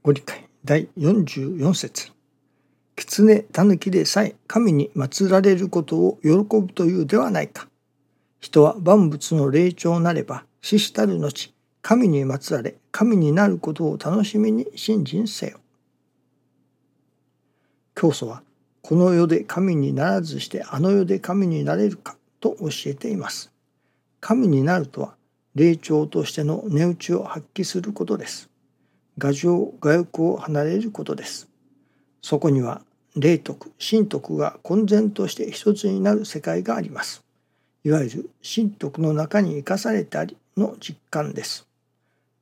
ご理解第44節狐狸でさえ神に祀られることを喜ぶというではないか。人は万物の霊長なれば死したる後神に祀られ神になることを楽しみに信心せよ。教祖はこの世で神にならずしてあの世で神になれるかと教えています。神になるとは霊長としての値打ちを発揮することです。牙城牙欲を離れることです。そこには霊徳神徳が混然として一つになる世界があります。いわゆる神徳の中に生かされたりの実感です。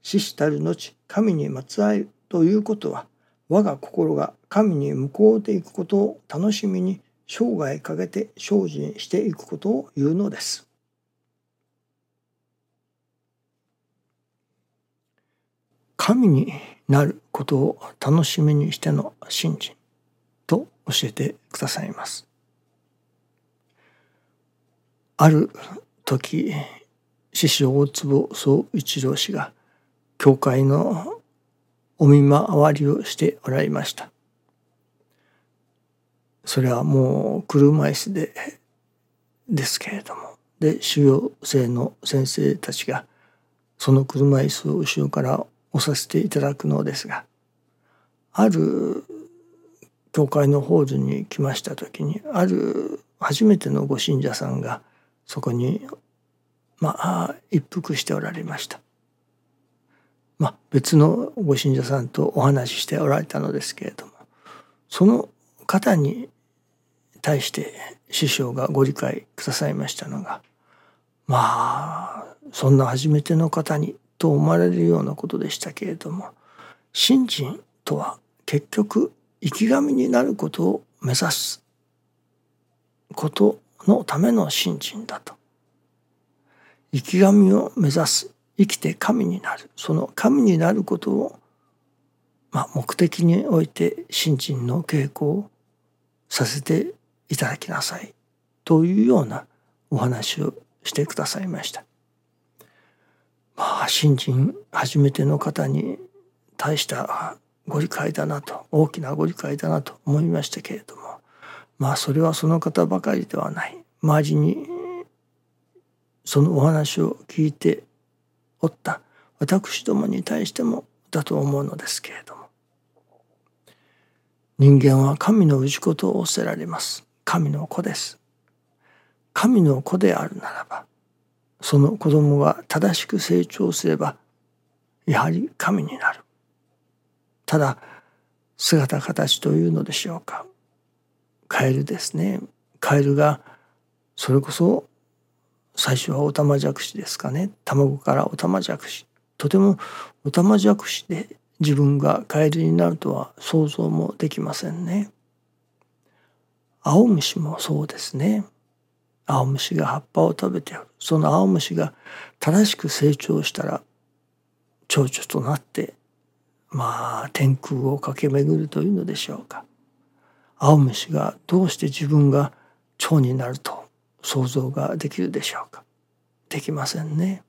死したる後神にまつわるということは我が心が神に向こうていくことを楽しみに生涯かけて精進していくことを言うのです。神になることを楽しみにしての信心と教えてくださいます。ある時師匠大坪宗一郎氏が教会のお見回りをしておられました。それはもう車椅子でですけれどもで修行生の先生たちがその車椅子を後ろからさせていただくのですがある教会のホールに来ました時にある初めてのご信者さんがそこにまあ一服しておられました。まあ別のご信者さんとお話ししておられたのですけれどもその方に対して師匠がご理解くださいましたのがまあそんな初めての方にと思われるようなことでしたけれども信心とは結局生き神になることを目指すことのための信心だと生き神を目指す生きて神になるその神になることを、まあ、目的において信心の稽古をさせていただきなさいというようなお話をしてくださいました。まあ新人初めての方に大したご理解だなと大きなご理解だなと思いましたけれどもまあそれはその方ばかりではない。周りにそのお話を聞いておった私どもに対してもだと思うのですけれども。人間は神の氏子と仰せられます。神の子です。神の子であるならばその子供が正しく成長すればやはり神になる。ただ姿形というのでしょうか。カエルですね。カエルがそれこそ最初はオタマジャクシですかね。卵からオタマジャクシ。とてもオタマジャクシで自分がカエルになるとは想像もできませんね。青虫もそうですね。青虫が葉っぱを食べておるその青虫が正しく成長したら蝶々となってまあ天空を駆け巡るというのでしょうか。青虫がどうして自分が蝶になると想像ができるでしょうか。できませんね。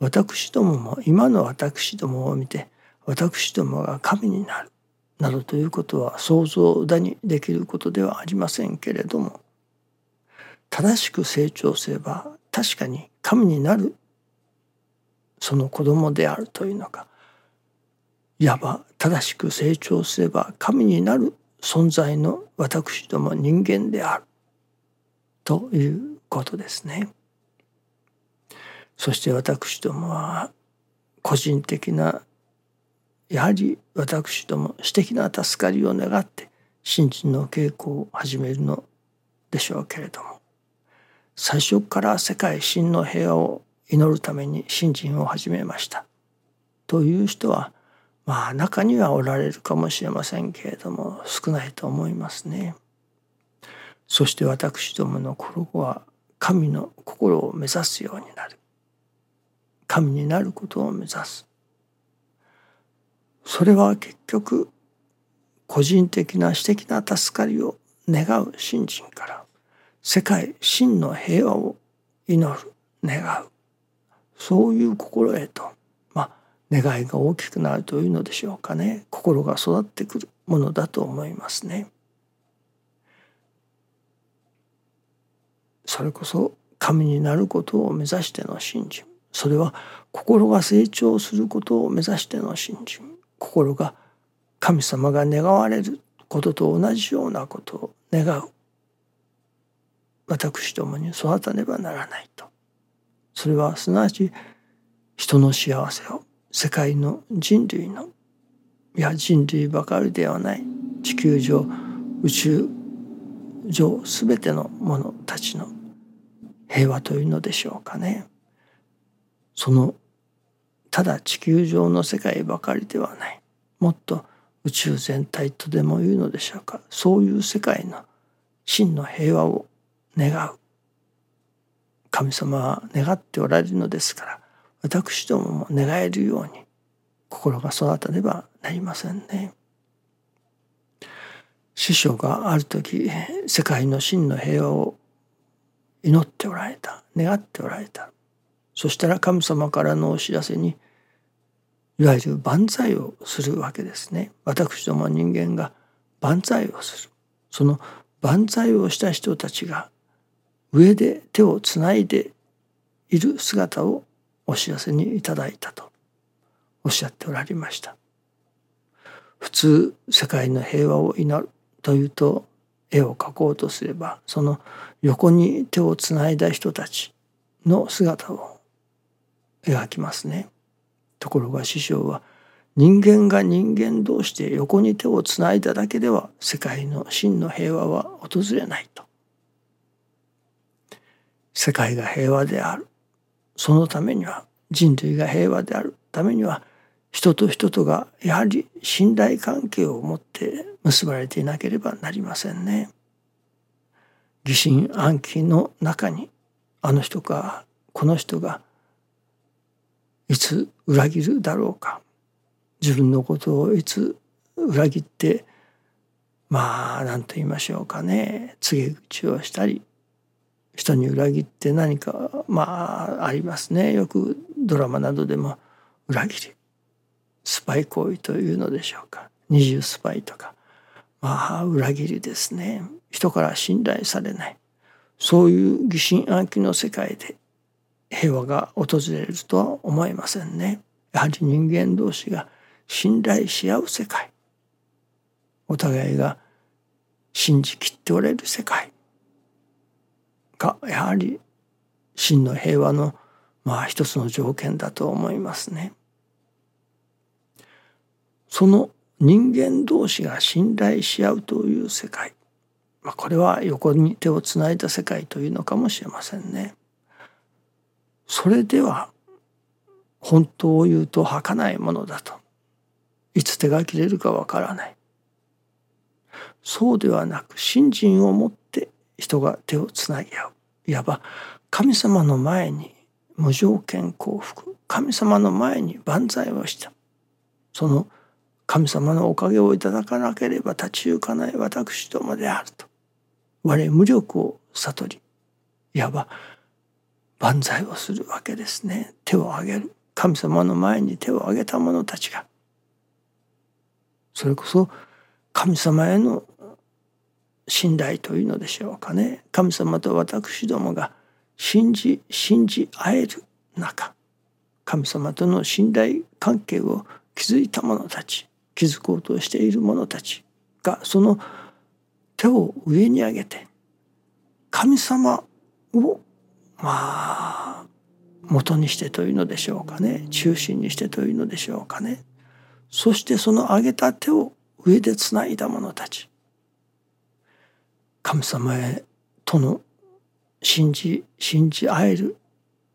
私どもも今の私どもを見て私どもが神になるなどということは想像だにできることではありませんけれども正しく成長すれば確かに神になるその子供であるというのか。いわば正しく成長すれば神になる存在の私ども人間である。ということですね。そして私どもは個人的なやはり私ども私的な助かりを願って信心の稽古を始めるのでしょうけれども。最初から世界真の平和を祈るために信心を始めましたという人はまあ中にはおられるかもしれませんけれども少ないと思いますね。そして私どもの心は神の心を目指すようになる。神になることを目指す。それは結局個人的な私的な助かりを願う信心から世界真の平和を祈る願う。そういう心へとまあ願いが大きくなるというのでしょうかね。心が育ってくるものだと思いますね。それこそ神になることを目指しての信心。それは心が成長することを目指しての信心。心が神様が願われることと同じようなことを願う。私どもに育たねばならないとそれはすなわち人の幸せを世界の人類のいや人類ばかりではない地球上宇宙上全ての者たちの平和というのでしょうかね。そのただ地球上の世界ばかりではないもっと宇宙全体とでも言うのでしょうかそういう世界の真の平和を願う。神様は願っておられるのですから私どもも願えるように心が育たねばなりませんね。師匠がある時世界の真の平和を祈っておられた。願っておられた。そしたら神様からのお知らせにいわゆる万歳をするわけですね。私ども人間が万歳をする。その万歳をした人たちが上で手をつないでいる姿をお知らせにいただいたとおっしゃっておられました普通世界の平和を祈るというと絵を描こうとすればその横に手をつないだ人たちの姿を描きますね。ところが師匠は人間が人間同士で横に手をつないだだけでは世界の真の平和は訪れないと。世界が平和である。そのためには人類が平和である。ためには人と人とがやはり信頼関係を持って結ばれていなければなりませんね。疑心暗鬼の中にあの人かこの人がいつ裏切るだろうか。自分のことをいつ裏切ってまあ何と言いましょうかね。告げ口をしたり人に裏切って何かまあありますね。よくドラマなどでも裏切りスパイ行為というのでしょうか。二重スパイとか。まあ裏切りですね。人から信頼されない。そういう疑心暗鬼の世界で平和が訪れるとは思えませんね。やはり人間同士が信頼し合う世界。お互いが信じきっておれる世界。がやはり真の平和のまあ一つの条件だと思いますね。その人間同士が信頼し合うという世界まあ、これは横に手をつないだ世界というのかもしれませんね。それでは本当を言うと儚いものだといつ手が切れるかわからないそうではなく信心を持っ人が手をつなぎ合う。いわば神様の前に無条件幸福神様の前に万歳をした。その神様のおかげをいただかなければ立ち行かない私どもであると。我無力を悟り。いわば万歳をするわけですね。手を挙げる。神様の前に手を挙げた者たちが。それこそ神様への信頼というのでしょうかね。神様と私どもが信じ信じ合える中神様との信頼関係を築いた者たち築こうとしている者たちがその手を上に上げて神様をまあ元にしてというのでしょうかね。中心にしてというのでしょうかね。そしてその上げた手を上でつないだ者たち神様へとの信じ信じ合える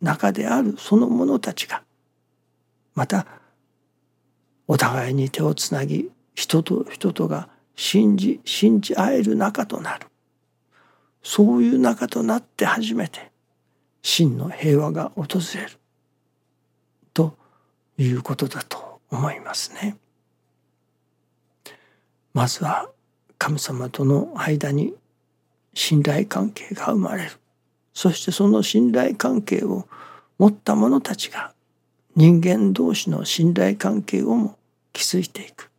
中であるその者たちがまたお互いに手をつなぎ人と人とが信じ信じ合える仲となるそういう仲となって初めて真の平和が訪れるということだと思いますね。まずは神様との間に信頼関係が生まれる。そしてその信頼関係を持った者たちが人間同士の信頼関係をも築いていく。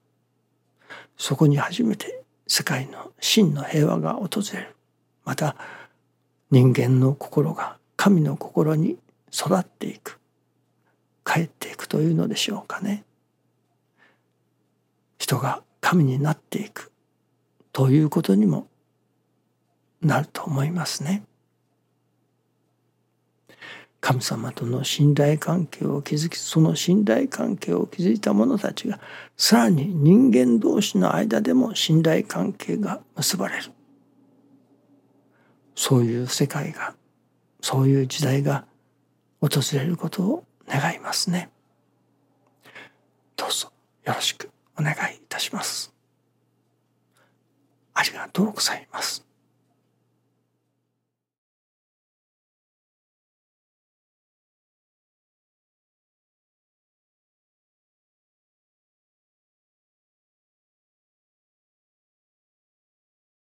そこに初めて世界の真の平和が訪れる。また人間の心が神の心に育っていく。帰っていくというのでしょうかね。人が神になっていくということにもなると思いますね。神様との信頼関係を築きその信頼関係を築いた者たちがさらに人間同士の間でも信頼関係が結ばれるそういう世界がそういう時代が訪れることを願いますね。どうぞよろしくお願いいたします。ありがとうございます。